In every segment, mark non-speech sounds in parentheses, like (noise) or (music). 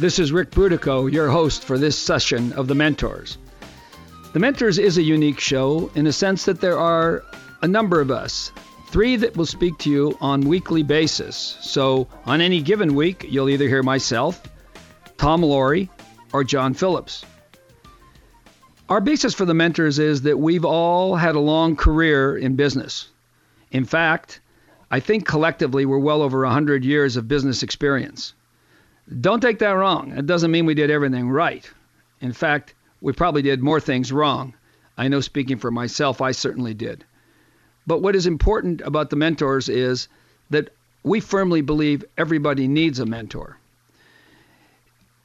This is Ric Brutocao, your host for this session of The Mentors. The Mentors is a unique show in the sense that there are a number of us, three that will speak to you on weekly basis. So on any given week, you'll either hear myself, Tom Loarie, or John Phillips. Our basis for the mentors is that we've all had a long career in business. In fact, I think collectively we're well over 100 years of business experience. Don't take that wrong. It doesn't mean we did everything right. In fact, we probably did more things wrong. I know speaking for myself, I certainly did. But what is important about the mentors is that we firmly believe everybody needs a mentor.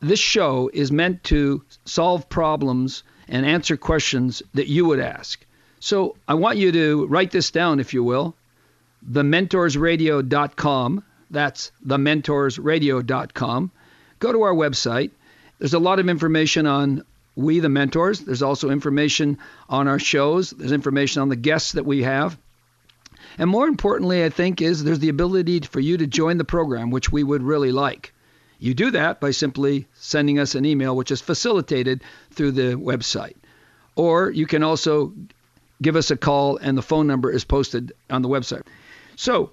This show is meant to solve problems and answer questions that you would ask. So I want you to write this down, if you will thementorsradio.com. That's thementorsradio.com. Go to our website. There's a lot of information on we, the mentors. There's also information on our shows. There's information on the guests that we have. And more importantly, I think, is there's the ability for you to join the program, which we would really like. You do that by simply sending us an email, which is facilitated through the website. Or you can also give us a call, and the phone number is posted on the website. So,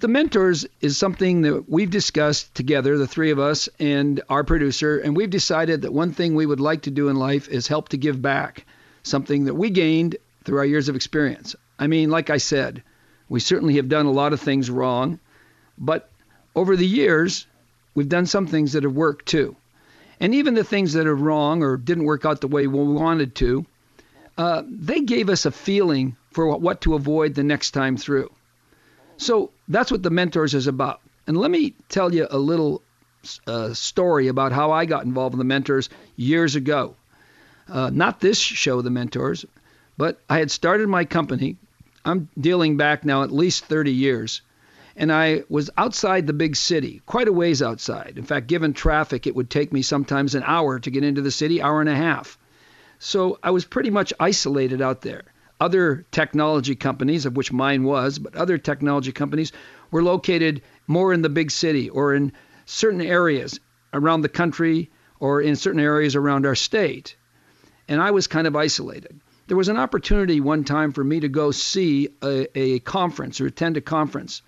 the mentors is something that we've discussed together, the three of us and our producer, and we've decided that one thing we would like to do in life is help to give back something that we gained through our years of experience. I mean, like I said, we certainly have done a lot of things wrong, but over the years, we've done some things that have worked too. And even the things that are wrong or didn't work out the way we wanted to, uh, they gave us a feeling for what to avoid the next time through. So that's what the mentors is about. And let me tell you a little uh, story about how I got involved in the mentors years ago. Uh, not this show, The Mentors, but I had started my company. I'm dealing back now at least 30 years. And I was outside the big city, quite a ways outside. In fact, given traffic, it would take me sometimes an hour to get into the city, hour and a half. So I was pretty much isolated out there. Other technology companies, of which mine was, but other technology companies were located more in the big city or in certain areas around the country or in certain areas around our state. And I was kind of isolated. There was an opportunity one time for me to go see a, a conference or attend a conference.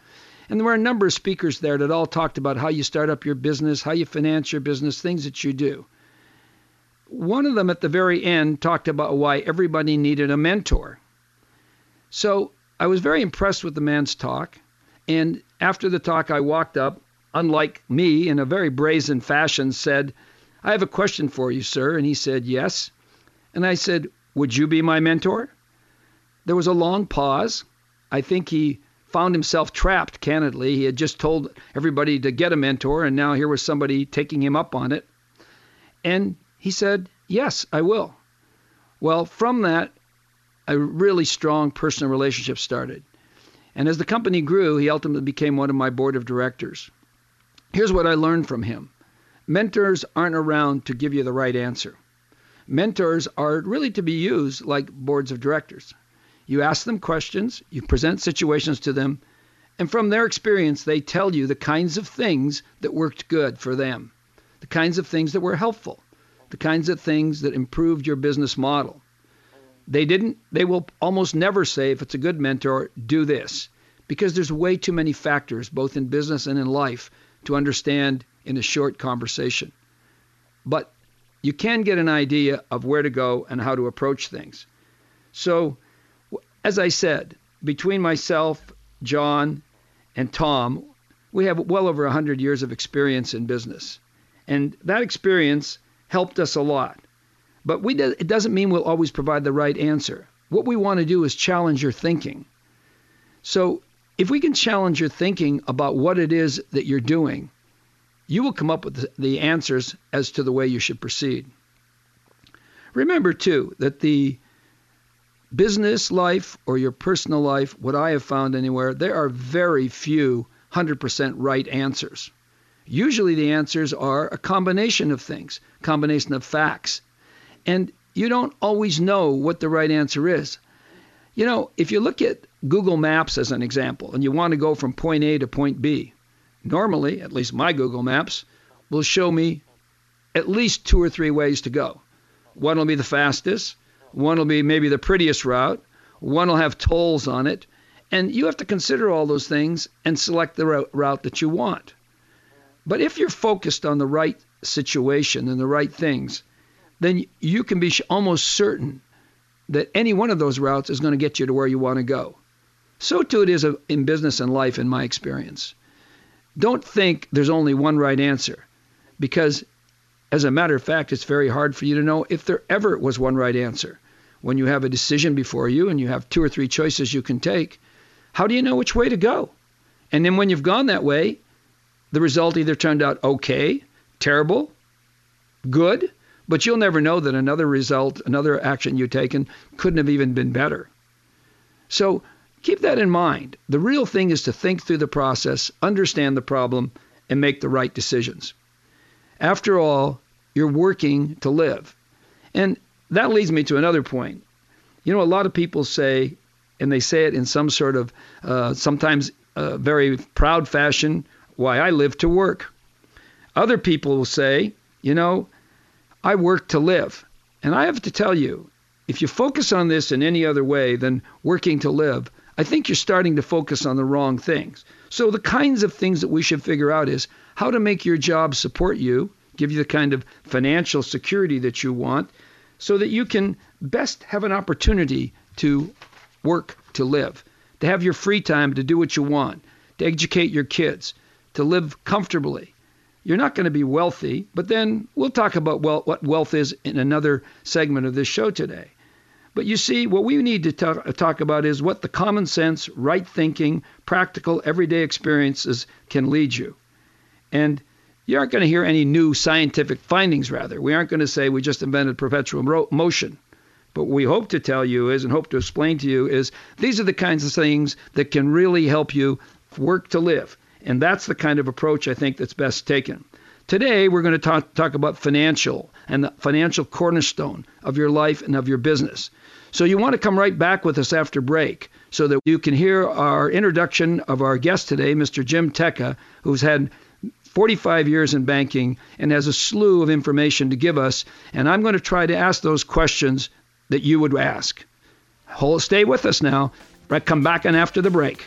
And there were a number of speakers there that all talked about how you start up your business, how you finance your business, things that you do. One of them at the very end talked about why everybody needed a mentor. So I was very impressed with the man's talk. And after the talk, I walked up, unlike me, in a very brazen fashion, said, I have a question for you, sir. And he said, Yes. And I said, Would you be my mentor? There was a long pause. I think he found himself trapped, candidly. He had just told everybody to get a mentor, and now here was somebody taking him up on it. And he said, Yes, I will. Well, from that, a really strong personal relationship started. And as the company grew, he ultimately became one of my board of directors. Here's what I learned from him mentors aren't around to give you the right answer. Mentors are really to be used like boards of directors. You ask them questions, you present situations to them, and from their experience, they tell you the kinds of things that worked good for them, the kinds of things that were helpful the kinds of things that improved your business model. They didn't they will almost never say if it's a good mentor, do this because there's way too many factors both in business and in life to understand in a short conversation. But you can get an idea of where to go and how to approach things. So, as I said, between myself, John, and Tom, we have well over 100 years of experience in business. And that experience helped us a lot. But we do, it doesn't mean we'll always provide the right answer. What we want to do is challenge your thinking. So if we can challenge your thinking about what it is that you're doing, you will come up with the answers as to the way you should proceed. Remember, too, that the business life or your personal life, what I have found anywhere, there are very few 100% right answers. Usually the answers are a combination of things, combination of facts. And you don't always know what the right answer is. You know, if you look at Google Maps as an example and you want to go from point A to point B, normally, at least my Google Maps, will show me at least two or three ways to go. One will be the fastest, one will be maybe the prettiest route, one will have tolls on it, and you have to consider all those things and select the route that you want. But if you're focused on the right situation and the right things, then you can be almost certain that any one of those routes is going to get you to where you want to go. So too it is in business and life, in my experience. Don't think there's only one right answer, because as a matter of fact, it's very hard for you to know if there ever was one right answer. When you have a decision before you and you have two or three choices you can take, how do you know which way to go? And then when you've gone that way, the result either turned out okay, terrible, good, but you'll never know that another result, another action you've taken couldn't have even been better. So keep that in mind. The real thing is to think through the process, understand the problem, and make the right decisions. After all, you're working to live. And that leads me to another point. You know, a lot of people say, and they say it in some sort of uh, sometimes uh, very proud fashion, why I live to work. Other people will say, you know, I work to live. And I have to tell you, if you focus on this in any other way than working to live, I think you're starting to focus on the wrong things. So the kinds of things that we should figure out is how to make your job support you, give you the kind of financial security that you want, so that you can best have an opportunity to work to live, to have your free time to do what you want, to educate your kids, to live comfortably. You're not going to be wealthy, but then we'll talk about what wealth is in another segment of this show today. But you see, what we need to talk, talk about is what the common sense, right thinking, practical, everyday experiences can lead you. And you aren't going to hear any new scientific findings, rather. We aren't going to say we just invented perpetual motion. But what we hope to tell you is, and hope to explain to you, is these are the kinds of things that can really help you work to live. And that's the kind of approach I think that's best taken. Today, we're going to talk, talk about financial and the financial cornerstone of your life and of your business. So you want to come right back with us after break so that you can hear our introduction of our guest today, Mr. Jim Tecca, who's had 45 years in banking and has a slew of information to give us. And I'm going to try to ask those questions that you would ask. Hold, stay with us now. Come back and after the break.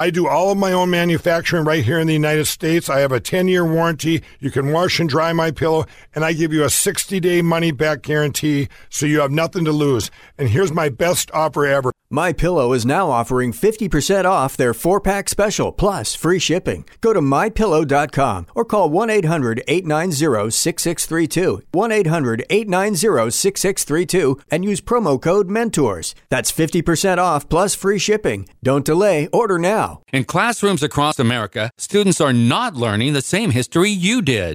I do all of my own manufacturing right here in the United States. I have a 10 year warranty. You can wash and dry my pillow, and I give you a 60 day money back guarantee so you have nothing to lose. And here's my best offer ever. My Pillow is now offering 50% off their 4-pack special plus free shipping. Go to mypillow.com or call 1-800-890-6632. 1-800-890-6632 and use promo code MENTORS. That's 50% off plus free shipping. Don't delay, order now. In classrooms across America, students are not learning the same history you did.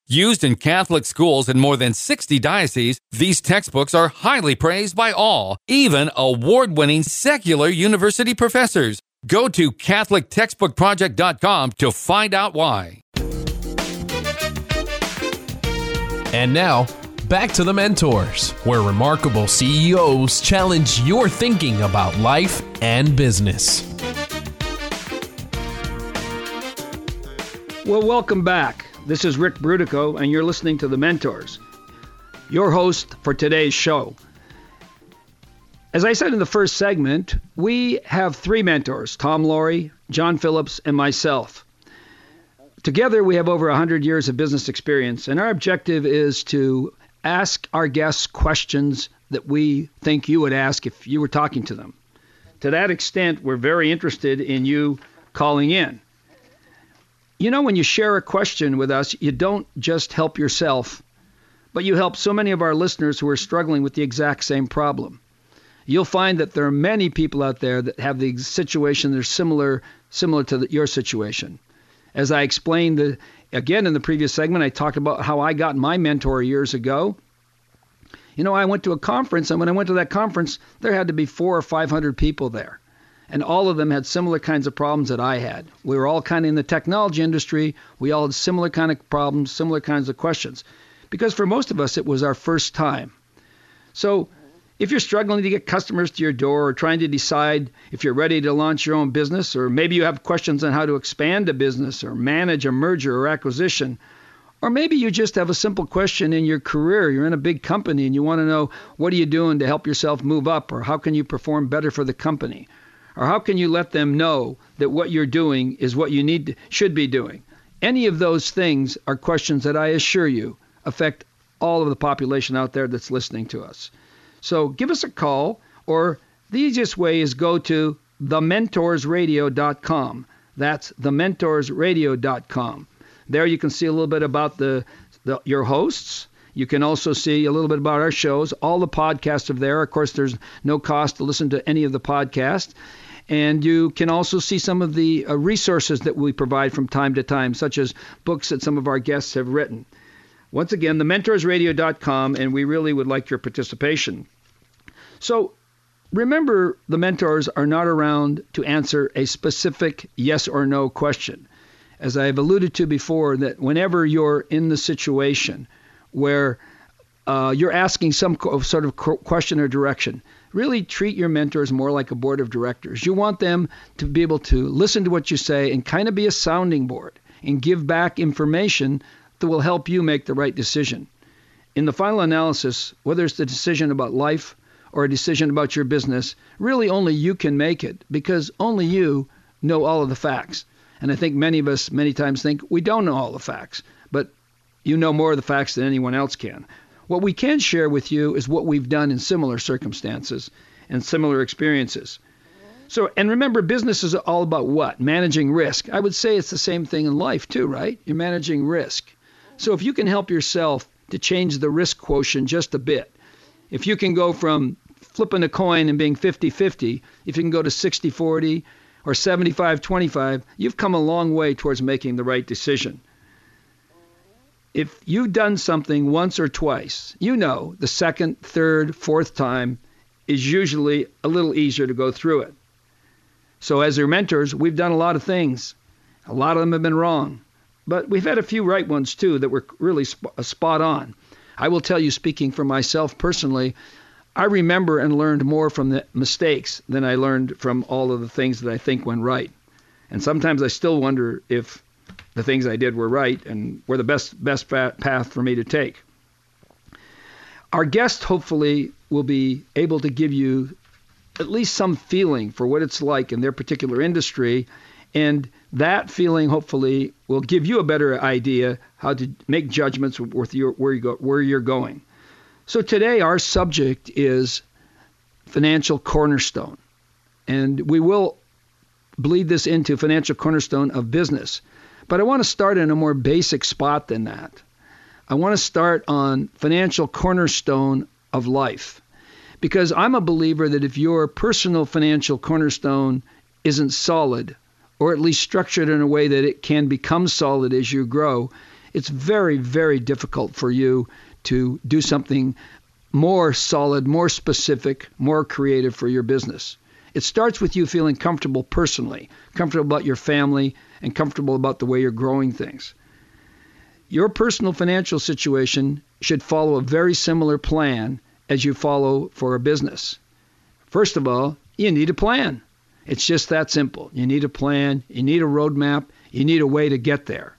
Used in Catholic schools in more than 60 dioceses, these textbooks are highly praised by all, even award winning secular university professors. Go to CatholicTextbookProject.com to find out why. And now, back to the mentors, where remarkable CEOs challenge your thinking about life and business. Well, welcome back. This is Ric Brutocao, and you're listening to The Mentors, your host for today's show. As I said in the first segment, we have three mentors Tom Loarie, John Phillips, and myself. Together, we have over 100 years of business experience, and our objective is to ask our guests questions that we think you would ask if you were talking to them. To that extent, we're very interested in you calling in. You know, when you share a question with us, you don't just help yourself, but you help so many of our listeners who are struggling with the exact same problem. You'll find that there are many people out there that have the situation that are similar similar to the, your situation. As I explained the, again in the previous segment, I talked about how I got my mentor years ago. You know, I went to a conference, and when I went to that conference, there had to be four or five hundred people there and all of them had similar kinds of problems that I had. We were all kind of in the technology industry. We all had similar kind of problems, similar kinds of questions. Because for most of us, it was our first time. So if you're struggling to get customers to your door or trying to decide if you're ready to launch your own business, or maybe you have questions on how to expand a business or manage a merger or acquisition, or maybe you just have a simple question in your career. You're in a big company and you want to know what are you doing to help yourself move up, or how can you perform better for the company, or how can you let them know that what you're doing is what you need should be doing? Any of those things are questions that I assure you affect all of the population out there that's listening to us. So give us a call, or the easiest way is go to thementorsradio.com. That's thementorsradio.com. There you can see a little bit about the, the your hosts, you can also see a little bit about our shows. All the podcasts are there. Of course, there's no cost to listen to any of the podcasts. And you can also see some of the uh, resources that we provide from time to time, such as books that some of our guests have written. Once again, thementorsradio.com, and we really would like your participation. So remember, the mentors are not around to answer a specific yes or no question. As I've alluded to before, that whenever you're in the situation where uh, you're asking some sort of question or direction. Really treat your mentors more like a board of directors. You want them to be able to listen to what you say and kind of be a sounding board and give back information that will help you make the right decision. In the final analysis, whether it's the decision about life or a decision about your business, really only you can make it because only you know all of the facts. And I think many of us many times think we don't know all the facts. But you know more of the facts than anyone else can. What we can share with you is what we've done in similar circumstances and similar experiences. So, and remember, business is all about what? Managing risk. I would say it's the same thing in life, too, right? You're managing risk. So, if you can help yourself to change the risk quotient just a bit, if you can go from flipping a coin and being 50 50, if you can go to 60 40 or 75 25, you've come a long way towards making the right decision if you've done something once or twice, you know the second, third, fourth time is usually a little easier to go through it. So, as your mentors, we've done a lot of things. A lot of them have been wrong, but we've had a few right ones too that were really uh, spot on. I will tell you, speaking for myself personally, I remember and learned more from the mistakes than I learned from all of the things that I think went right. And sometimes I still wonder if the things I did were right and were the best best path for me to take. Our guest hopefully will be able to give you at least some feeling for what it's like in their particular industry and that feeling hopefully will give you a better idea how to make judgments with your, where you go where you're going. So today our subject is financial cornerstone. And we will bleed this into financial cornerstone of business. But I want to start in a more basic spot than that. I want to start on financial cornerstone of life. Because I'm a believer that if your personal financial cornerstone isn't solid, or at least structured in a way that it can become solid as you grow, it's very, very difficult for you to do something more solid, more specific, more creative for your business. It starts with you feeling comfortable personally, comfortable about your family, and comfortable about the way you're growing things. Your personal financial situation should follow a very similar plan as you follow for a business. First of all, you need a plan. It's just that simple. You need a plan, you need a roadmap, you need a way to get there.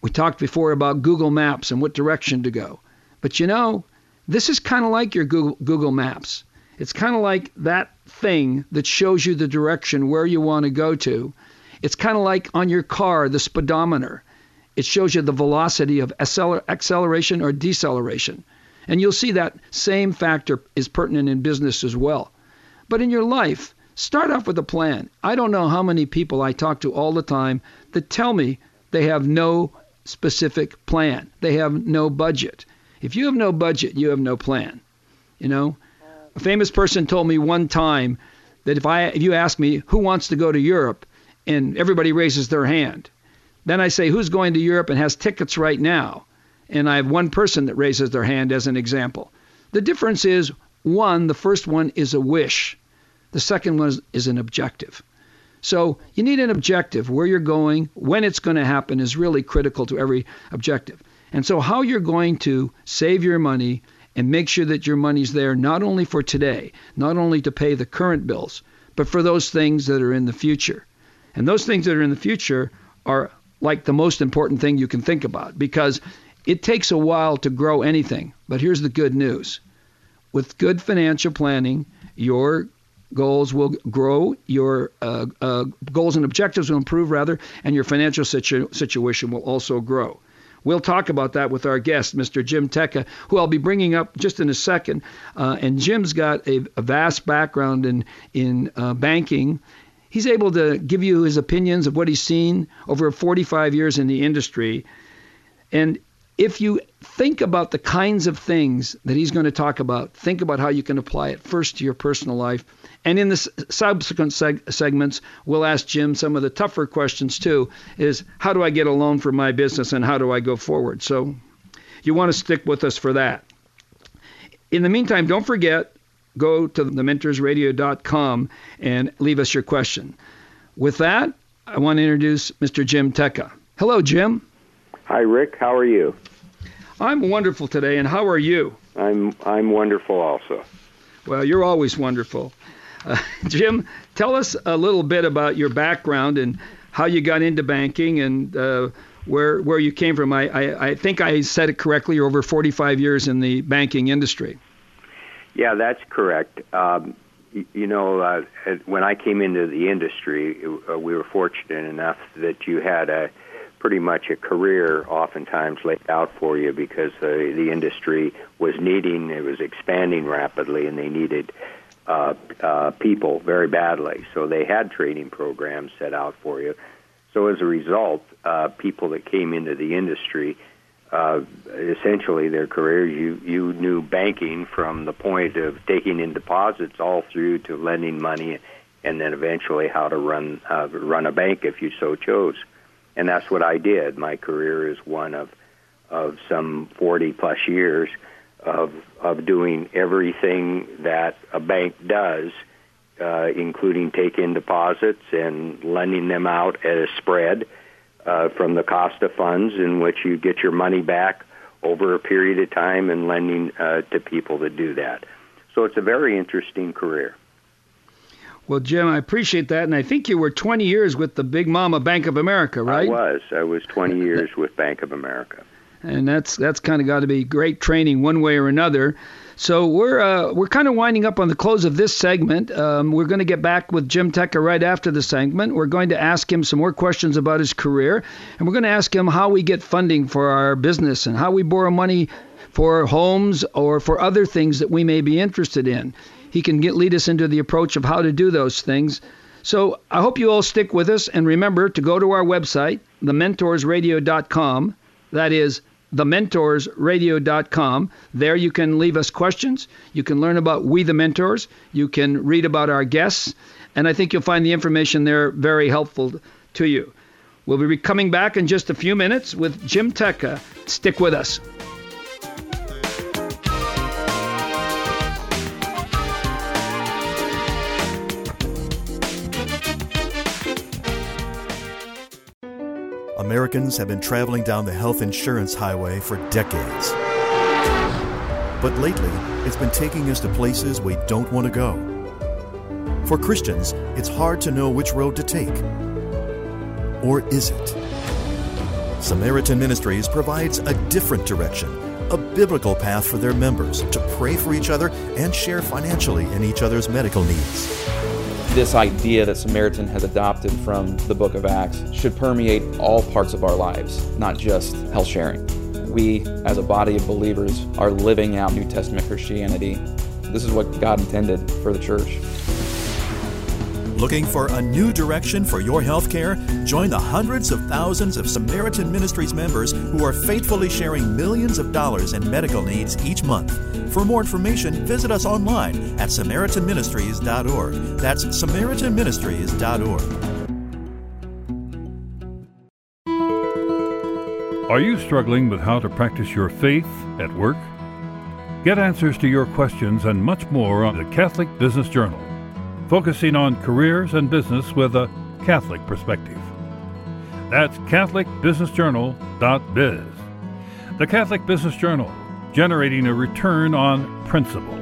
We talked before about Google Maps and what direction to go. But you know, this is kind of like your Google, Google Maps. It's kind of like that thing that shows you the direction where you want to go to. It's kind of like on your car, the speedometer. It shows you the velocity of acceleration or deceleration. And you'll see that same factor is pertinent in business as well. But in your life, start off with a plan. I don't know how many people I talk to all the time that tell me they have no specific plan. They have no budget. If you have no budget, you have no plan. You know, a famous person told me one time that if I if you ask me who wants to go to Europe and everybody raises their hand, then I say who's going to Europe and has tickets right now, and I have one person that raises their hand as an example. The difference is one, the first one is a wish. The second one is, an objective. So you need an objective. Where you're going, when it's going to happen is really critical to every objective. And so how you're going to save your money and make sure that your money's there not only for today, not only to pay the current bills, but for those things that are in the future. And those things that are in the future are like the most important thing you can think about because it takes a while to grow anything. But here's the good news. With good financial planning, your goals will grow, your uh, uh, goals and objectives will improve, rather, and your financial situ- situation will also grow. We'll talk about that with our guest, Mr. Jim Tecca, who I'll be bringing up just in a second. Uh, and Jim's got a, a, vast background in in uh, banking. He's able to give you his opinions of what he's seen over 45 years in the industry. And if you think about the kinds of things that he's going to talk about, think about how you can apply it first to your personal life and in the subsequent seg- segments, we'll ask Jim some of the tougher questions too is how do I get a loan for my business and how do I go forward? So you want to stick with us for that. In the meantime, don't forget, go to thementorsradio.com and leave us your question. With that, I want to introduce Mr. Jim Tecca. Hello, Jim. Hi, Ric. How are you? I'm wonderful today, and how are you? I'm I'm wonderful also. Well, you're always wonderful. Uh, (laughs) Jim, tell us a little bit about your background and how you got into banking and uh, where where you came from. I, I, I think I said it correctly. You're over 45 years in the banking industry. Yeah, that's correct. Um, you, you know, uh, when I came into the industry, uh, we were fortunate enough that you had a pretty much a career oftentimes laid out for you because uh, the industry was needing, it was expanding rapidly, and they needed uh, uh, people very badly. So they had training programs set out for you. So as a result, uh, people that came into the industry, uh, essentially their careers, you you knew banking from the point of taking in deposits all through to lending money, and then eventually how to run uh, run a bank if you so chose. And that's what I did. My career is one of of some 40 plus years of of doing everything that a bank does, uh, including taking deposits and lending them out at a spread uh, from the cost of funds, in which you get your money back over a period of time, and lending uh, to people that do that. So it's a very interesting career. Well, Jim, I appreciate that, and I think you were 20 years with the Big Mama Bank of America, right? I was. I was 20 years with Bank of America. and that's that's kind of got to be great training one way or another. So we're uh, we're kind of winding up on the close of this segment. Um, we're going to get back with Jim Tecca right after the segment. We're going to ask him some more questions about his career, and we're going to ask him how we get funding for our business and how we borrow money for homes or for other things that we may be interested in. He can get, lead us into the approach of how to do those things. So I hope you all stick with us and remember to go to our website, thementorsradio.com. That is thementorsradio.com. There you can leave us questions. You can learn about We the Mentors. You can read about our guests. And I think you'll find the information there very helpful to you. We'll be coming back in just a few minutes with Jim Tecca. Stick with us. Americans have been traveling down the health insurance highway for decades. But lately, it's been taking us to places we don't want to go. For Christians, it's hard to know which road to take. Or is it? Samaritan Ministries provides a different direction, a biblical path for their members to pray for each other and share financially in each other's medical needs this idea that Samaritan has adopted from the book of Acts should permeate all parts of our lives, not just health sharing. We, as a body of believers, are living out New Testament Christianity. This is what God intended for the church. Looking for a new direction for your health care? Join the hundreds of thousands of Samaritan Ministries members who are faithfully sharing millions of dollars in medical needs each month. For more information, visit us online at SamaritanMinistries.org. That's SamaritanMinistries.org. Are you struggling with how to practice your faith at work? Get answers to your questions and much more on the Catholic Business Journal focusing on careers and business with a Catholic perspective. That's CatholicBusinessJournal.biz. The Catholic Business Journal, generating a return on principle.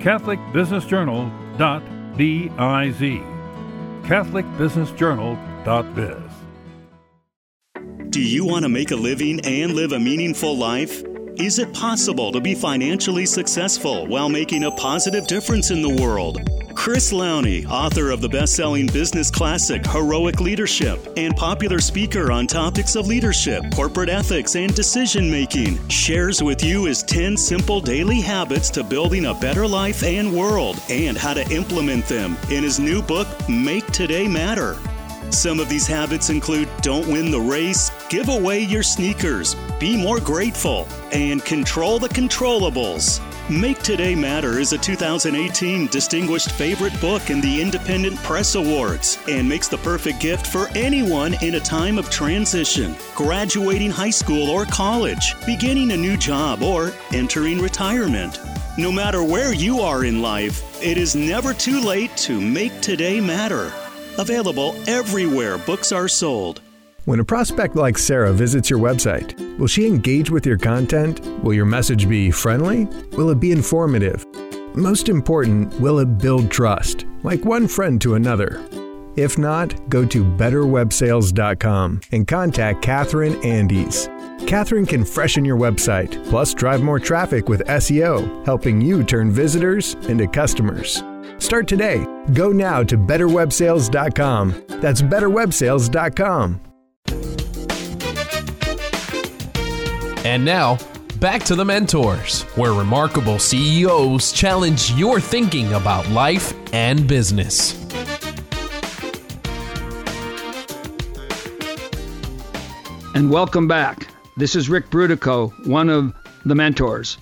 CatholicBusinessJournal.biz. CatholicBusinessJournal.biz. Do you want to make a living and live a meaningful life? Is it possible to be financially successful while making a positive difference in the world? Chris Lowney, author of the best selling business classic Heroic Leadership, and popular speaker on topics of leadership, corporate ethics, and decision making, shares with you his 10 simple daily habits to building a better life and world and how to implement them in his new book, Make Today Matter. Some of these habits include don't win the race, give away your sneakers, be more grateful, and control the controllables. Make Today Matter is a 2018 Distinguished Favorite Book in the Independent Press Awards and makes the perfect gift for anyone in a time of transition, graduating high school or college, beginning a new job, or entering retirement. No matter where you are in life, it is never too late to make today matter. Available everywhere books are sold. When a prospect like Sarah visits your website, will she engage with your content? Will your message be friendly? Will it be informative? Most important, will it build trust, like one friend to another? If not, go to betterwebsales.com and contact Catherine Andes. Catherine can freshen your website, plus drive more traffic with SEO, helping you turn visitors into customers. Start today. Go now to betterwebsales.com. That's betterwebsales.com. And now, back to the mentors, where remarkable CEOs challenge your thinking about life and business. And welcome back. This is Ric Brutocao, one of the mentors.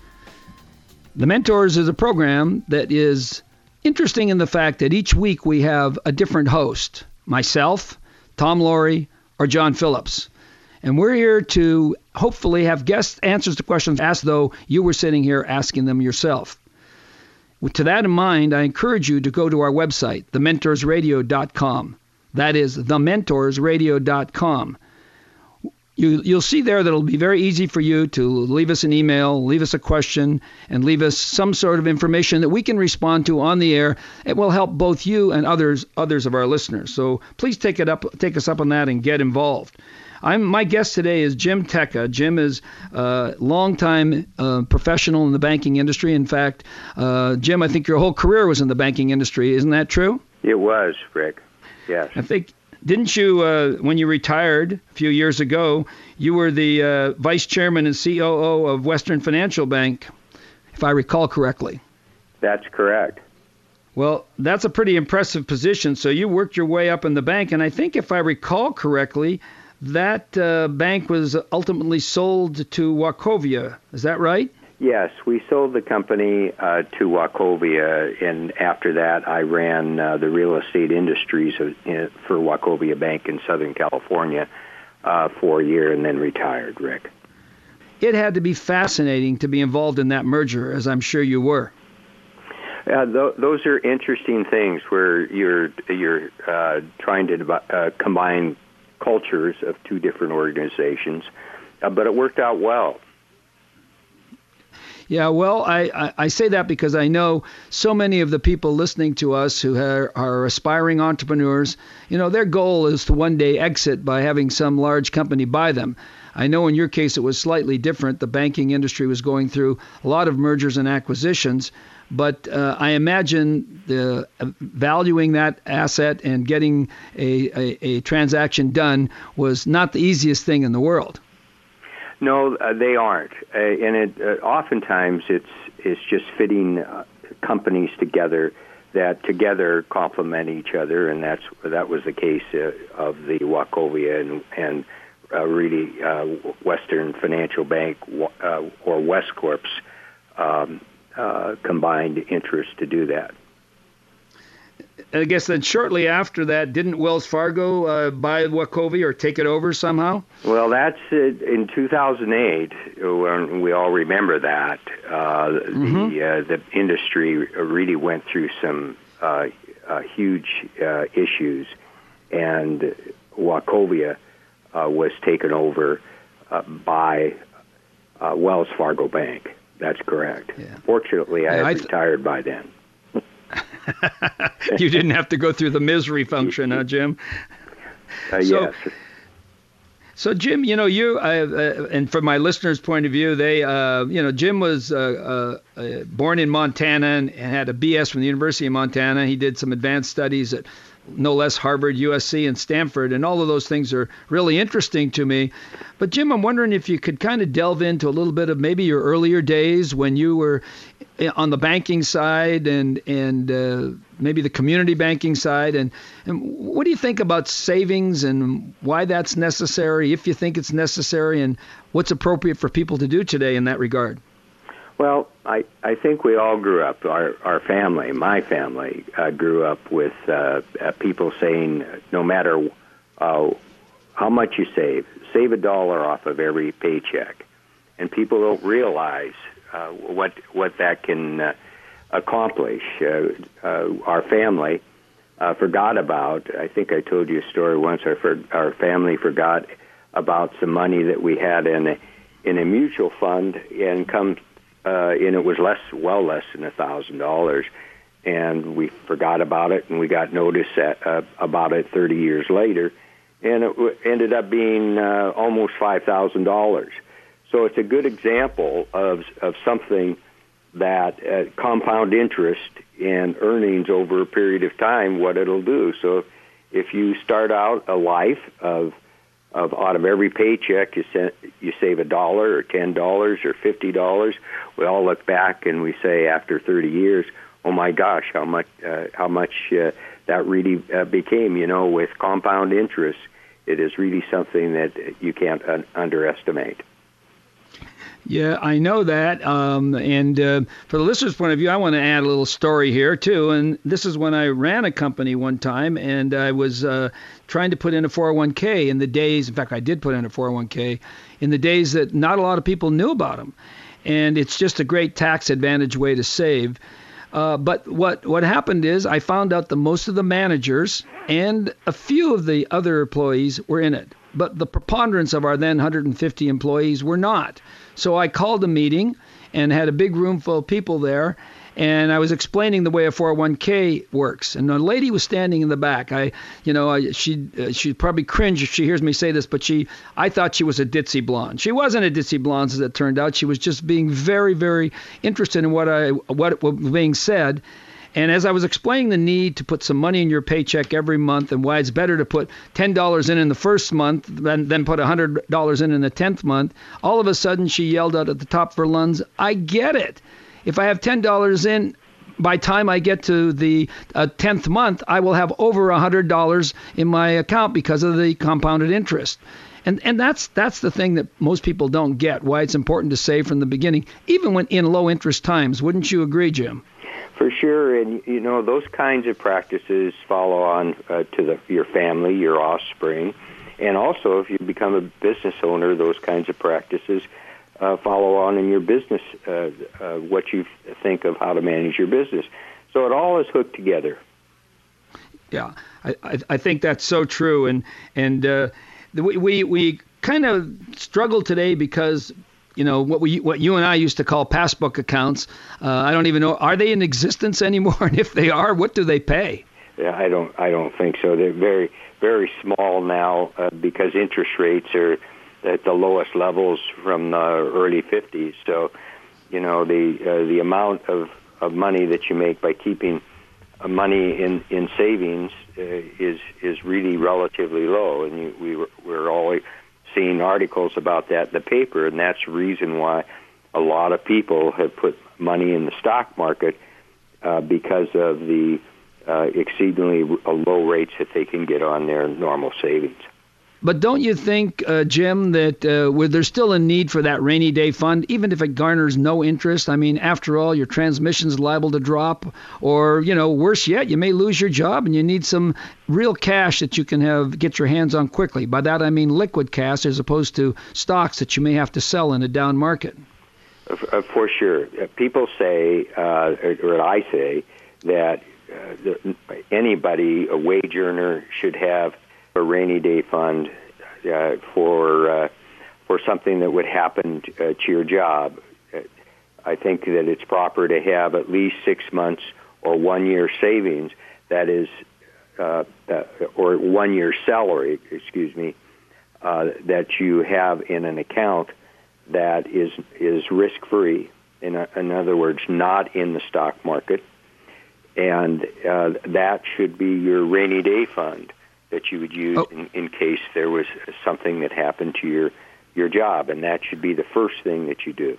The Mentors is a program that is interesting in the fact that each week we have a different host myself, Tom Loarie, or John Phillips. And we're here to hopefully have guests answers to questions as though you were sitting here asking them yourself. With to that in mind, I encourage you to go to our website, thementorsradio.com. That is thementorsradio.com. You, you'll see there that it'll be very easy for you to leave us an email, leave us a question, and leave us some sort of information that we can respond to on the air. It will help both you and others others of our listeners. So please take it up, take us up on that, and get involved. I'm my guest today is Jim Tecca. Jim is a longtime uh, professional in the banking industry. In fact, uh, Jim, I think your whole career was in the banking industry. Isn't that true? It was, Ric. Yes. I think didn't you uh, when you retired a few years ago? You were the uh, vice chairman and COO of Western Financial Bank, if I recall correctly. That's correct. Well, that's a pretty impressive position. So you worked your way up in the bank, and I think if I recall correctly, that uh, bank was ultimately sold to Wachovia. Is that right? Yes, we sold the company uh, to Wachovia, and after that, I ran uh, the real estate industries of, for Wachovia Bank in Southern California uh, for a year, and then retired. Ric, it had to be fascinating to be involved in that merger, as I'm sure you were. Uh, th- those are interesting things where you're you're uh, trying to uh, combine cultures of two different organizations, uh, but it worked out well. Yeah, well, I, I, say that because I know so many of the people listening to us who are, are aspiring entrepreneurs, you know, their goal is to one day exit by having some large company buy them. I know in your case it was slightly different. The banking industry was going through a lot of mergers and acquisitions, but uh, I imagine the uh, valuing that asset and getting a, a, a transaction done was not the easiest thing in the world. No, uh, they aren't, uh, and it uh, oftentimes it's it's just fitting uh, companies together that together complement each other, and that's that was the case of the Wachovia and and uh, really uh, Western Financial Bank uh, or Westcorp's um, uh, combined interest to do that. I guess then shortly after that, didn't Wells Fargo uh, buy Wachovia or take it over somehow? Well, that's in 2008. When we all remember that uh, mm-hmm. the uh, the industry really went through some uh, uh, huge uh, issues, and Wachovia was taken over by Wells Fargo Bank. That's correct. Yeah. Fortunately, I yeah, had I th- retired by then. (laughs) (laughs) you didn't have to go through the misery function, huh, Jim? Uh, so, yes. So Jim, you know you, uh, uh, and from my listeners' point of view, they, uh, you know, Jim was uh, uh, born in Montana and had a BS from the University of Montana. He did some advanced studies at no less Harvard, USC, and Stanford, and all of those things are really interesting to me. But Jim, I'm wondering if you could kind of delve into a little bit of maybe your earlier days when you were on the banking side and and uh, maybe the community banking side, and, and what do you think about savings and why that's necessary, if you think it's necessary, and what's appropriate for people to do today in that regard? Well, I, I think we all grew up, our, our family, my family, uh, grew up with uh, uh, people saying no matter uh, how much you save, save a dollar off of every paycheck. And people don't realize uh, what, what that can uh, accomplish. Uh, uh, our family uh, forgot about, I think I told you a story once, our, for, our family forgot about some money that we had in a, in a mutual fund and come uh, and it was less, well less than a thousand dollars. And we forgot about it, and we got notice at, uh, about it 30 years later, and it w- ended up being uh, almost five thousand dollars. So it's a good example of of something that uh, compound interest and earnings over a period of time, what it'll do. So if you start out a life of of out of every paycheck you send, you save a dollar or ten dollars or fifty dollars. We all look back and we say after thirty years, oh my gosh, how much uh, how much uh, that really uh, became. You know, with compound interest, it is really something that you can't un- underestimate. Yeah, I know that. Um, and uh, for the listener's point of view, I want to add a little story here, too. And this is when I ran a company one time, and I was uh, trying to put in a 401k in the days, in fact, I did put in a 401k in the days that not a lot of people knew about them. And it's just a great tax advantage way to save. Uh, but what what happened is I found out that most of the managers and a few of the other employees were in it, but the preponderance of our then 150 employees were not. So I called a meeting and had a big room full of people there. and I was explaining the way a 401k works, and a lady was standing in the back. I, you know, I, she uh, she probably cringe if she hears me say this, but she I thought she was a ditzy blonde. She wasn't a ditzy blonde, as it turned out. She was just being very very interested in what I what was being said. And as I was explaining the need to put some money in your paycheck every month and why it's better to put $10 in in the first month than, than put $100 in in the 10th month, all of a sudden she yelled out at the top of her lungs, I get it. If I have $10 in, by time I get to the uh, 10th month, I will have over $100 in my account because of the compounded interest. And, and that's that's the thing that most people don't get why it's important to save from the beginning even when in low interest times wouldn't you agree Jim for sure, and you know those kinds of practices follow on uh, to the, your family, your offspring, and also if you become a business owner, those kinds of practices uh, follow on in your business, uh, uh, what you think of how to manage your business. So it all is hooked together. Yeah, I, I, I think that's so true, and and uh, we we, we kind of struggle today because you know what we what you and I used to call passbook accounts. Uh, I don't even know are they in existence (laughs) anymore, and if they are, what do they pay? Yeah, I don't I don't think so. They're very very small now uh, because interest rates are at the lowest levels from the early 50s. So, you know the uh, the amount of of money that you make by keeping uh, money in in savings uh, is is really relatively low, and you, we were, we're always seen articles about that in the paper, and that's the reason why a lot of people have put money in the stock market uh, because of the uh, exceedingly low rates that they can get on their normal savings. But don't you think, uh, Jim, that uh, there's still a need for that rainy day fund, even if it garners no interest? I mean, after all, your transmission's liable to drop, or you know, worse yet, you may lose your job, and you need some real cash that you can have get your hands on quickly. By that I mean liquid cash, as opposed to stocks that you may have to sell in a down market. For sure, uh, people say, uh, or I say, that uh, anybody, a wage earner, should have a rainy day fund uh, for uh, for something that would happen uh, to your job. I think that it's proper to have at least six months or one year savings. That is, uh, uh, or one year salary. Excuse me. Uh, that you have in an account that is is risk free. In, in other words, not in the stock market, and uh, that should be your rainy day fund that you would use oh. in, in case there was something that happened to your your job, and that should be the first thing that you do.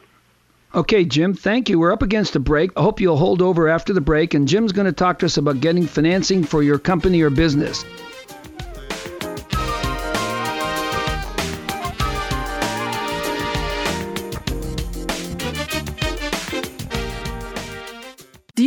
Okay, Jim, thank you. We're up against a break. I hope you'll hold over after the break, and Jim's going to talk to us about getting financing for your company or business.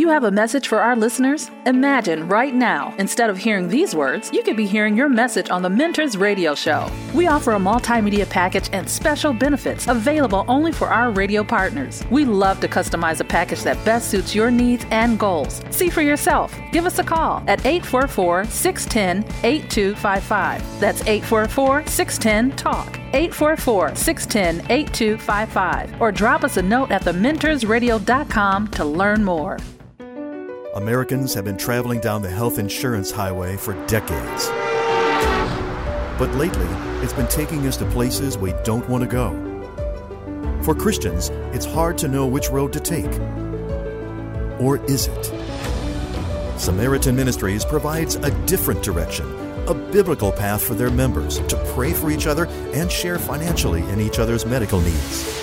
You have a message for our listeners? Imagine right now, instead of hearing these words, you could be hearing your message on the Mentors Radio Show. We offer a multimedia package and special benefits available only for our radio partners. We love to customize a package that best suits your needs and goals. See for yourself. Give us a call at 844 610 8255. That's 844 610 TALK. 844 610 8255 or drop us a note at thementorsradio.com to learn more. Americans have been traveling down the health insurance highway for decades. But lately, it's been taking us to places we don't want to go. For Christians, it's hard to know which road to take. Or is it? Samaritan Ministries provides a different direction, a biblical path for their members to pray for each other and share financially in each other's medical needs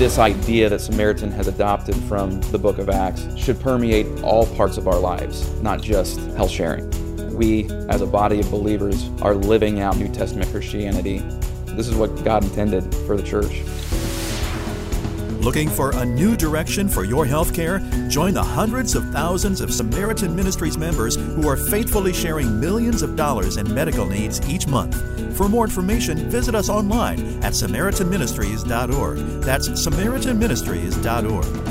this idea that Samaritan has adopted from the book of Acts should permeate all parts of our lives, not just health sharing. We, as a body of believers, are living out New Testament Christianity. This is what God intended for the church. Looking for a new direction for your health care? Join the hundreds of thousands of Samaritan Ministries members who are faithfully sharing millions of dollars in medical needs each month. For more information, visit us online at SamaritanMinistries.org. That's SamaritanMinistries.org.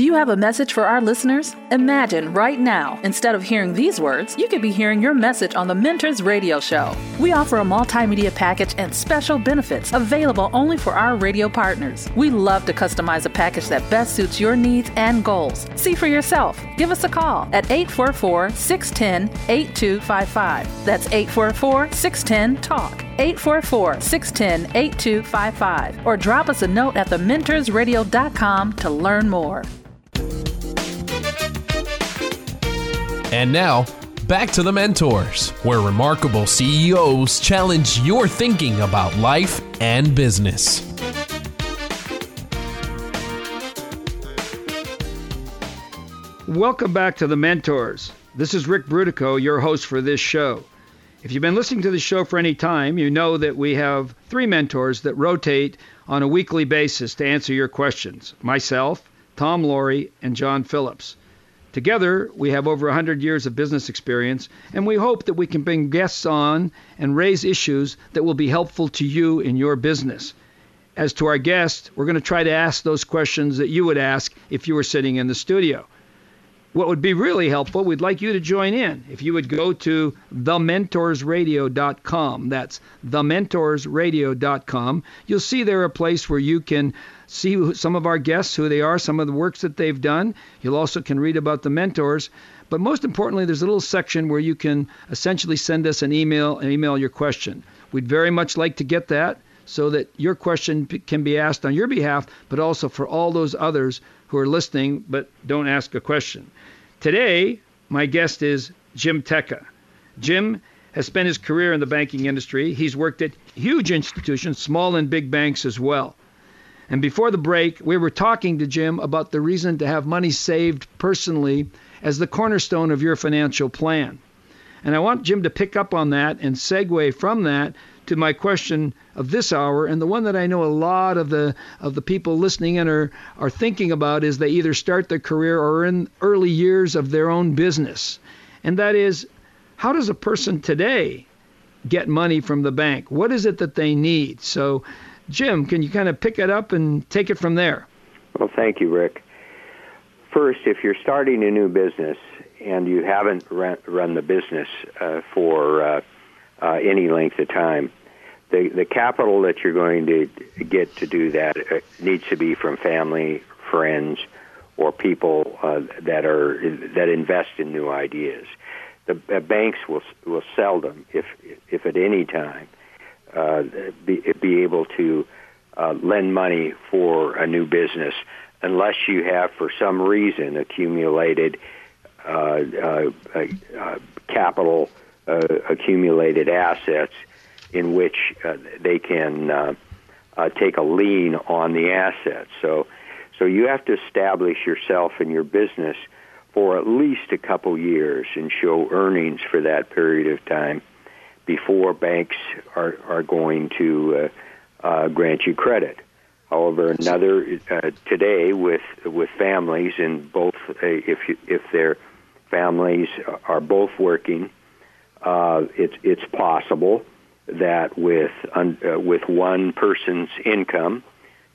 Do you have a message for our listeners? Imagine right now, instead of hearing these words, you could be hearing your message on the Mentors Radio Show. We offer a multimedia package and special benefits available only for our radio partners. We love to customize a package that best suits your needs and goals. See for yourself. Give us a call at 844 610 8255. That's 844 610 TALK. 844 610 8255 or drop us a note at thementorsradio.com to learn more. And now, back to the Mentors, where remarkable CEOs challenge your thinking about life and business. Welcome back to the Mentors. This is Ric Brutocao, your host for this show. If you've been listening to the show for any time, you know that we have three mentors that rotate on a weekly basis to answer your questions myself, Tom Loarie, and John Phillips. Together, we have over 100 years of business experience, and we hope that we can bring guests on and raise issues that will be helpful to you in your business. As to our guest, we're going to try to ask those questions that you would ask if you were sitting in the studio. What would be really helpful, we'd like you to join in. If you would go to thementorsradio.com, that's thementorsradio.com, you'll see there a place where you can see some of our guests, who they are, some of the works that they've done. You'll also can read about the mentors. But most importantly, there's a little section where you can essentially send us an email and email your question. We'd very much like to get that so that your question can be asked on your behalf, but also for all those others who are listening but don't ask a question. Today, my guest is Jim Tecca. Jim has spent his career in the banking industry. He's worked at huge institutions, small and big banks as well. And before the break, we were talking to Jim about the reason to have money saved personally as the cornerstone of your financial plan. And I want Jim to pick up on that and segue from that to my question of this hour, and the one that I know a lot of the of the people listening in are are thinking about is they either start their career or in early years of their own business, and that is, how does a person today get money from the bank? What is it that they need? So, Jim, can you kind of pick it up and take it from there? Well, thank you, Ric. First, if you're starting a new business and you haven't run, the business uh, for uh, uh, any length of time, the the capital that you're going to get to do that uh, needs to be from family, friends, or people uh, that are that invest in new ideas. The banks will will seldom, if if at any time, uh, be, be able to uh, lend money for a new business unless you have, for some reason, accumulated uh, uh, uh, capital, uh, accumulated assets in which uh, they can uh, uh, take a lien on the assets. So, so you have to establish yourself and your business for at least a couple years and show earnings for that period of time before banks are are going to uh, uh, grant you credit. However, another uh, today with with families and both uh, if you, if their families are both working, uh, it's it's possible that with un, uh, with one person's income,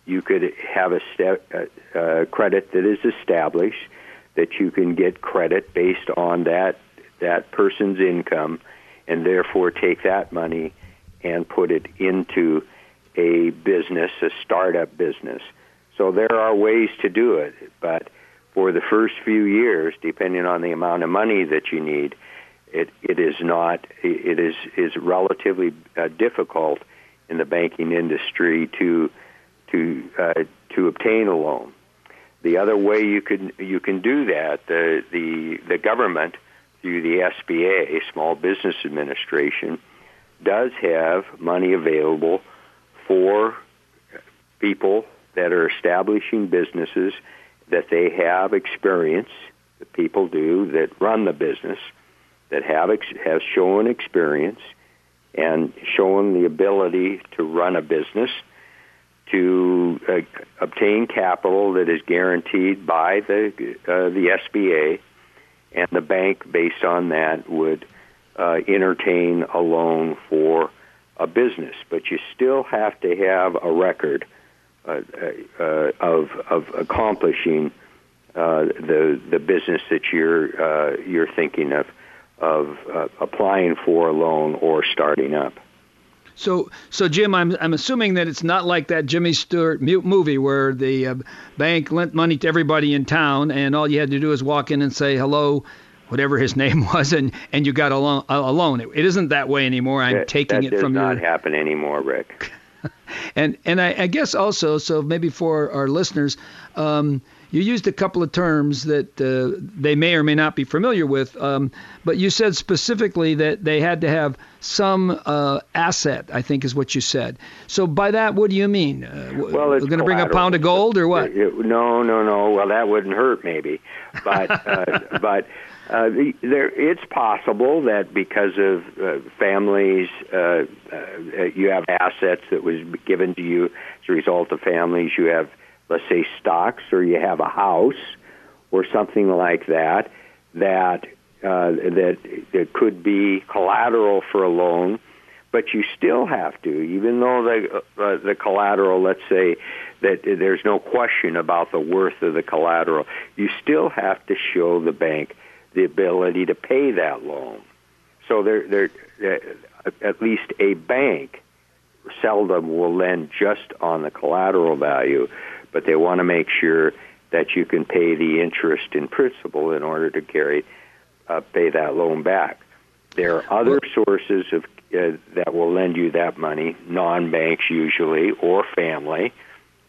you could have a step, uh, uh, credit that is established that you can get credit based on that that person's income, and therefore take that money and put it into a business, a startup business. So there are ways to do it, but for the first few years, depending on the amount of money that you need, it, it is not it is is relatively uh, difficult in the banking industry to to uh, to obtain a loan. The other way you can you can do that the the the government through the SBA Small Business Administration does have money available for people that are establishing businesses that they have experience the people do that run the business that have ex- has shown experience and shown the ability to run a business, to uh, obtain capital that is guaranteed by the uh, the SBA, and the bank, based on that, would uh, entertain a loan for a business. But you still have to have a record uh, uh, of of accomplishing uh, the the business that you're uh, you're thinking of of uh, applying for a loan or starting up. So, so Jim, I'm I'm assuming that it's not like that Jimmy Stewart movie where the uh, bank lent money to everybody in town, and all you had to do is walk in and say hello, whatever his (laughs) name was, and and you got a loan. A loan. It, it isn't that way anymore. I'm that, taking that it from you. That does not happen anymore, Ric. (laughs) and and I, I, guess also, so maybe for our listeners, um, you used a couple of terms that uh, they may or may not be familiar with, um, but you said specifically that they had to have some uh, asset. I think is what you said. So by that, what do you mean? Uh, well, it's going to bring a pound of gold or what? no, no, no. Well, that wouldn't hurt maybe, but uh, (laughs) but. Uh, the, there, it's possible that because of uh, families, uh, uh, you have assets that was given to you as a result of families. You have let's say stocks or you have a house or something like that that uh, that that could be collateral for a loan, but you still have to, even though the uh, the collateral, let's say that there's no question about the worth of the collateral, you still have to show the bank the ability to pay that loan. So there, there, uh, at least a bank seldom will lend just on the collateral value but they want to make sure that you can pay the interest in principal in order to carry uh, pay that loan back. There are other sources of uh, that will lend you that money, non-banks usually, or family,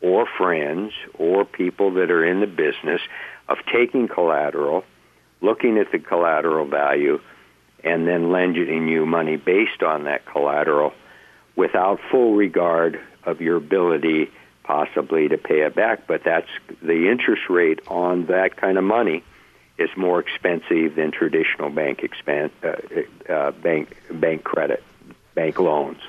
or friends, or people that are in the business of taking collateral, looking at the collateral value, and then lending you money based on that collateral without full regard of your ability possibly to pay it back. But that's the interest rate on that kind of money is more expensive than traditional bank uh, uh, bank bank credit, bank loans.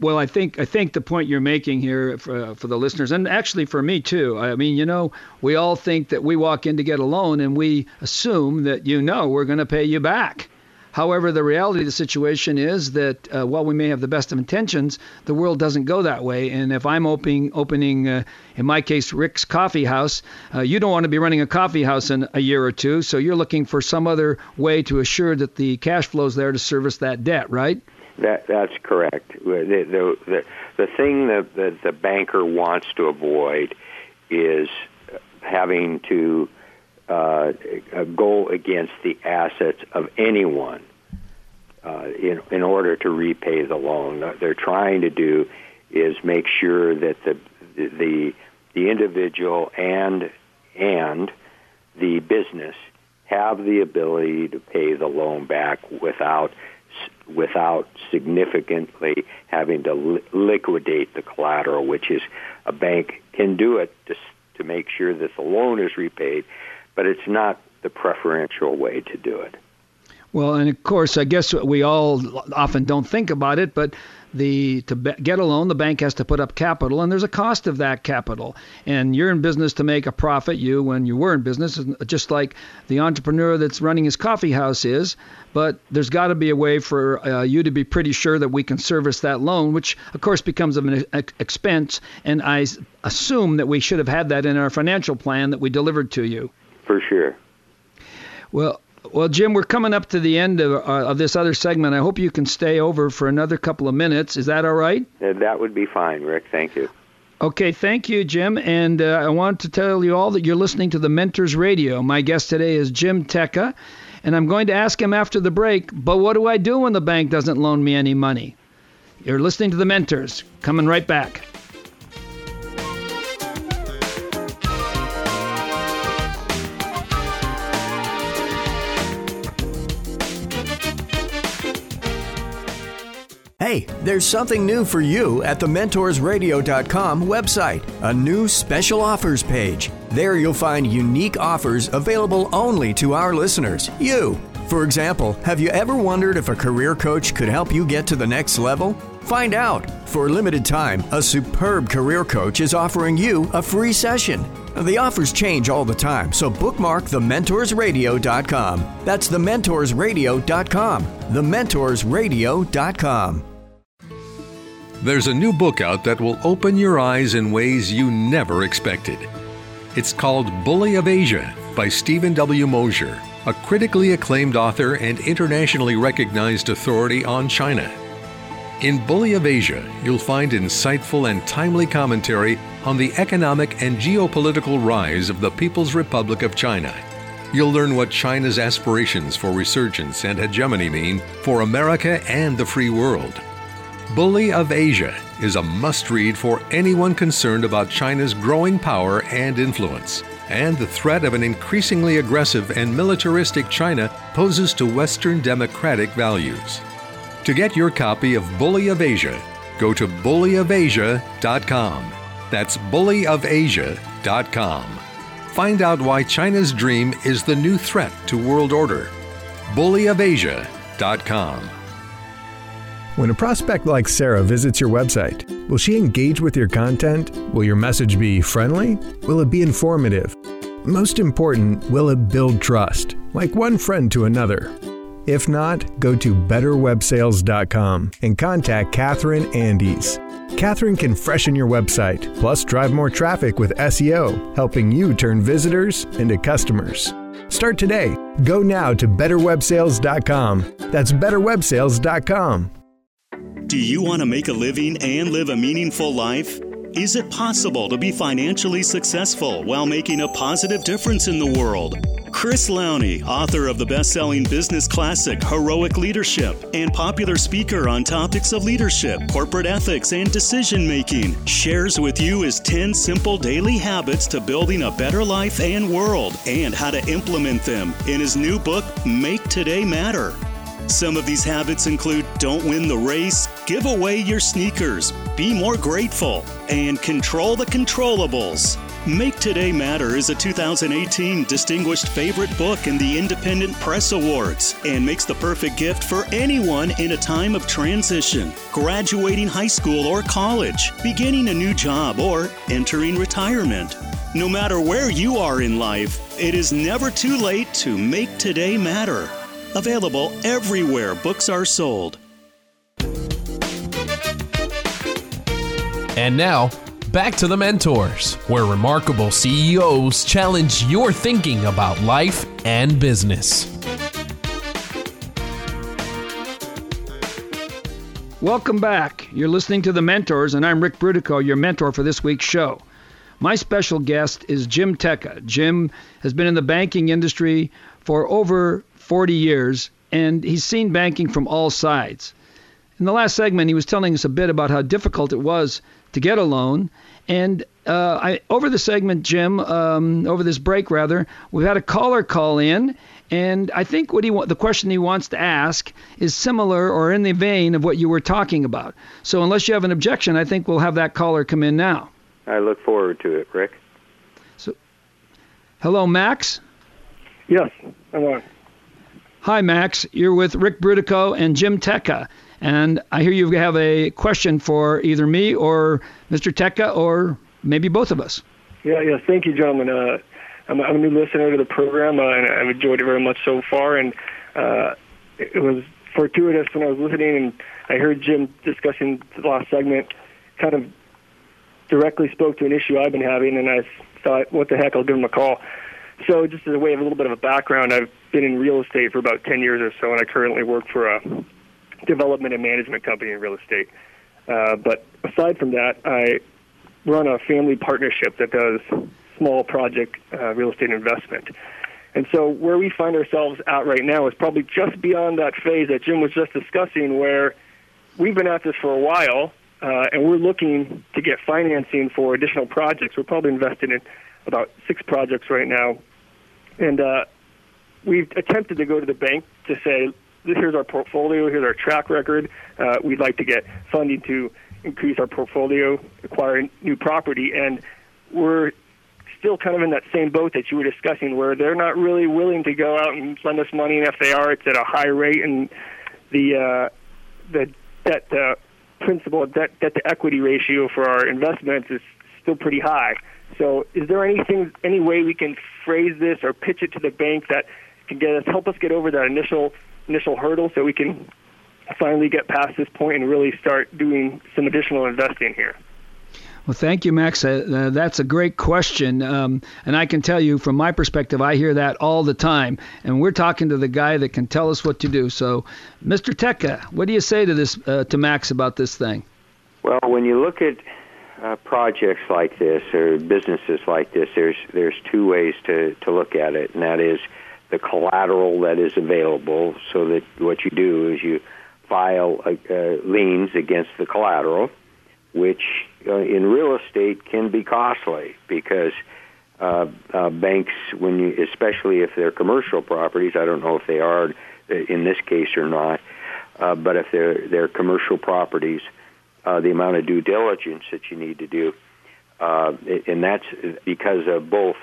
Well, I think I think the point you're making here for, for the listeners, and actually for me too. I mean, you know, we all think that we walk in to get a loan, and we assume that you know we're going to pay you back. However, the reality of the situation is that uh, while we may have the best of intentions, the world doesn't go that way. And if I'm opening, opening uh, in my case, Ric's Coffee House, uh, you don't want to be running a coffee house in a year or two. So you're looking for some other way to assure that the cash flow is there to service that debt, right? That that's correct. The the the, the thing that the, the banker wants to avoid is having to uh, go against the assets of anyone uh, in, in order to repay the loan. What they're trying to do is make sure that the the the individual and and the business have the ability to pay the loan back without without significantly having to li- liquidate the collateral, which is a bank can do it to to make sure that the loan is repaid, but it's not the preferential way to do it. Well, and of course, I guess we all often don't think about it, but the to get a loan, the bank has to put up capital, and there's a cost of that capital. And you're in business to make a profit. You, when you were in business, just like the entrepreneur that's running his coffee house is. But there's got to be a way for uh, you to be pretty sure that we can service that loan, which of course becomes an expense. And I assume that we should have had that in our financial plan that we delivered to you. For sure. Well, well, Jim, we're coming up to the end of, uh, of this other segment. I hope you can stay over for another couple of minutes. Is that all right? Uh, that would be fine, Ric. Thank you. Okay, thank you, Jim. And uh, I want to tell you all that you're listening to the Mentors Radio. My guest today is Jim Tecca, and I'm going to ask him after the break, but what do I do when the bank doesn't loan me any money? You're listening to the Mentors. Coming right back. Hey, there's something new for you at the mentorsradio.com website, a new special offers page. There you'll find unique offers available only to our listeners, you. For example, have you ever wondered if a career coach could help you get to the next level? Find out. For a limited time, a superb career coach is offering you a free session. The offers change all the time, so bookmark thementorsradio.com. That's thementorsradio.com. Thementorsradio.com. There's a new book out that will open your eyes in ways you never expected. It's called Bully of Asia by Steven W. Mosher, a critically acclaimed author and internationally recognized authority on China. In Bully of Asia, you'll find insightful and timely commentary on the economic and geopolitical rise of the People's Republic of China. You'll learn what China's aspirations for resurgence and hegemony mean for America and the free world. Bully of Asia is a must read for anyone concerned about China's growing power and influence, and the threat of an increasingly aggressive and militaristic China poses to Western democratic values. To get your copy of Bully of Asia, go to bullyofasia.com. That's bullyofasia.com. Find out why China's dream is the new threat to world order. bullyofasia.com. When a prospect like Sarah visits your website, will she engage with your content? Will your message be friendly? Will it be informative? Most important, will it build trust, like one friend to another? If not, go to betterwebsales.com and contact Catherine Andes. Catherine can freshen your website, plus drive more traffic with SEO, helping you turn visitors into customers. Start today. Go now to betterwebsales.com. That's betterwebsales.com. Do you want to make a living and live a meaningful life? Is it possible to be financially successful while making a positive difference in the world? Chris Lowney, author of the best selling business classic Heroic Leadership and popular speaker on topics of leadership, corporate ethics, and decision making, shares with you his 10 simple daily habits to building a better life and world and how to implement them in his new book, Make Today Matter. Some of these habits include don't win the race, give away your sneakers, be more grateful, and control the controllables. Make Today Matter is a 2018 Distinguished Favorite Book in the Independent Press Awards and makes the perfect gift for anyone in a time of transition, graduating high school or college, beginning a new job, or entering retirement. No matter where you are in life, it is never too late to make today matter. Available everywhere books are sold. And now, back to the mentors, where remarkable CEOs challenge your thinking about life and business. Welcome back. You're listening to The Mentors, and I'm Ric Brutocao, your mentor for this week's show. My special guest is Jim Tecca. Jim has been in the banking industry for over 40 years, and he's seen banking from all sides. In the last segment, he was telling us a bit about how difficult it was to get a loan. And uh, I, over the segment, Jim, um, over this break rather, we've had a caller call in, and I think what he the question he wants to ask is similar or in the vein of what you were talking about. So unless you have an objection, I think we'll have that caller come in now. I look forward to it, Ric. So, hello, Max. Yes, I'm on. Hi, Max. You're with Ric Brutocao and Jim Tecca. And I hear you have a question for either me or Mr. Tecca or maybe both of us. Yeah, yeah. Thank you, gentlemen. Uh, I'm, I'm, a new listener to the program, uh, and I've enjoyed it very much so far. And uh, it was fortuitous when I was listening, and I heard Jim discussing the last segment, kind of directly spoke to an issue I've been having, and I thought, what the heck, I'll give him a call. So, just as a way of a little bit of a background, I've been in real estate for about 10 years or so, and I currently work for a development and management company in real estate. Uh, but aside from that, I run a family partnership that does small project uh, real estate investment. And so where we find ourselves at right now is probably just beyond that phase that Jim was just discussing, where we've been at this for a while, uh, and we're looking to get financing for additional projects. We're probably invested in about six projects right now, and uh, we've attempted to go to the bank to say, here's our portfolio, here's our track record. Uh, we'd like to get funding to increase our portfolio, acquire new property, and we're still kind of in that same boat that you were discussing, where they're not really willing to go out and lend us money, and if they are, it's at a high rate, and the uh, the debt to principal debt debt to equity ratio for our investments is still pretty high. So, is there anything, any way we can phrase this or pitch it to the bank that can get us help us get over that initial initial hurdle, so we can finally get past this point and really start doing some additional investing here? Well, thank you, Max. Uh, uh, that's a great question. Um, and I can tell you from my perspective, I hear that all the time. And we're talking to the guy that can tell us what to do. So, Mr. Tecca, what do you say to this uh, to Max about this thing? Well, when you look at uh, projects like this or businesses like this, there's there's two ways to, to look at it, and that is the collateral that is available. So that what you do is you file uh, uh, liens against the collateral, which uh, in real estate can be costly because uh, uh, banks, when you, especially if they're commercial properties, I don't know if they are in this case or not, uh, but if they're they're commercial properties, uh, the amount of due diligence that you need to do, uh, and that's because of both.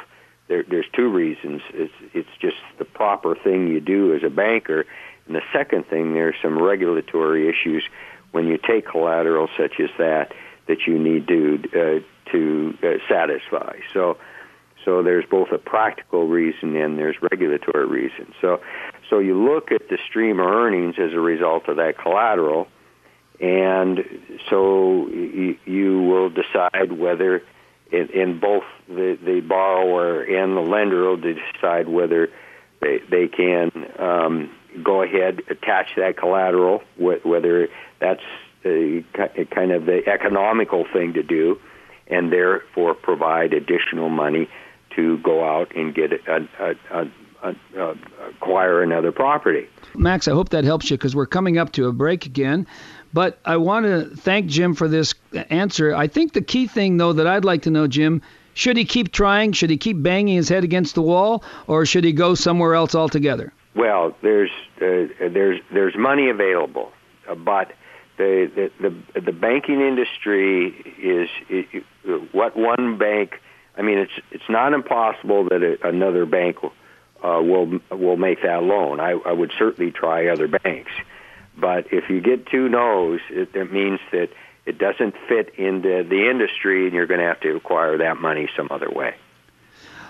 There, there's two reasons. It's it's just the proper thing you do as a banker, and the second thing, there's some regulatory issues when you take collateral such as that that you need to uh, to uh, satisfy. So, so there's both a practical reason and there's regulatory reason. So, so you look at the stream of earnings as a result of that collateral, and so you, you will decide whether, in, in both the, the borrower and the lender will decide whether they, they can um, go ahead attach that collateral, whether that's the kind of the economical thing to do, and therefore provide additional money to go out and get a, a, a, a acquire another property. Max, I hope that helps you because we're coming up to a break again. But I want to thank Jim for this answer. I think the key thing, though, that I'd like to know, Jim, should he keep trying? Should he keep banging his head against the wall, or should he go somewhere else altogether? Well, there's uh, there's there's money available, uh, but the, the the the banking industry is it, what one bank. I mean, it's it's not impossible that a, another bank uh, will will make that loan. I, I would certainly try other banks, but if you get two no's, it, it means that it doesn't fit into the industry, and you're going to have to acquire that money some other way.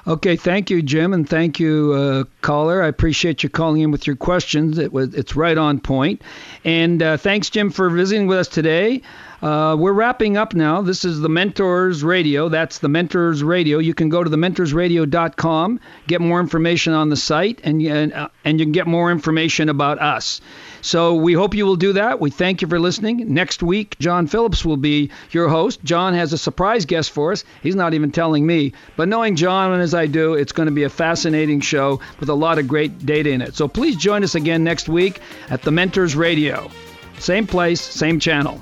Okay, thank you, Jim, and thank you, uh, caller. I appreciate you calling in with your questions. It was it's right on point. And uh, thanks, Jim, for visiting with us today. Uh, we're wrapping up now. This is the Mentors Radio. That's the Mentors Radio. You can go to thementorsradio.com, get more information on the site, and and, uh, and you can get more information about us. So we hope you will do that. We thank you for listening. Next week, John Phillips will be your host. John has a surprise guest for us. He's not even telling me, but knowing John as I do, it's going to be a fascinating show with a lot of great data in it. So please join us again next week at the Mentors Radio. Same place, same channel.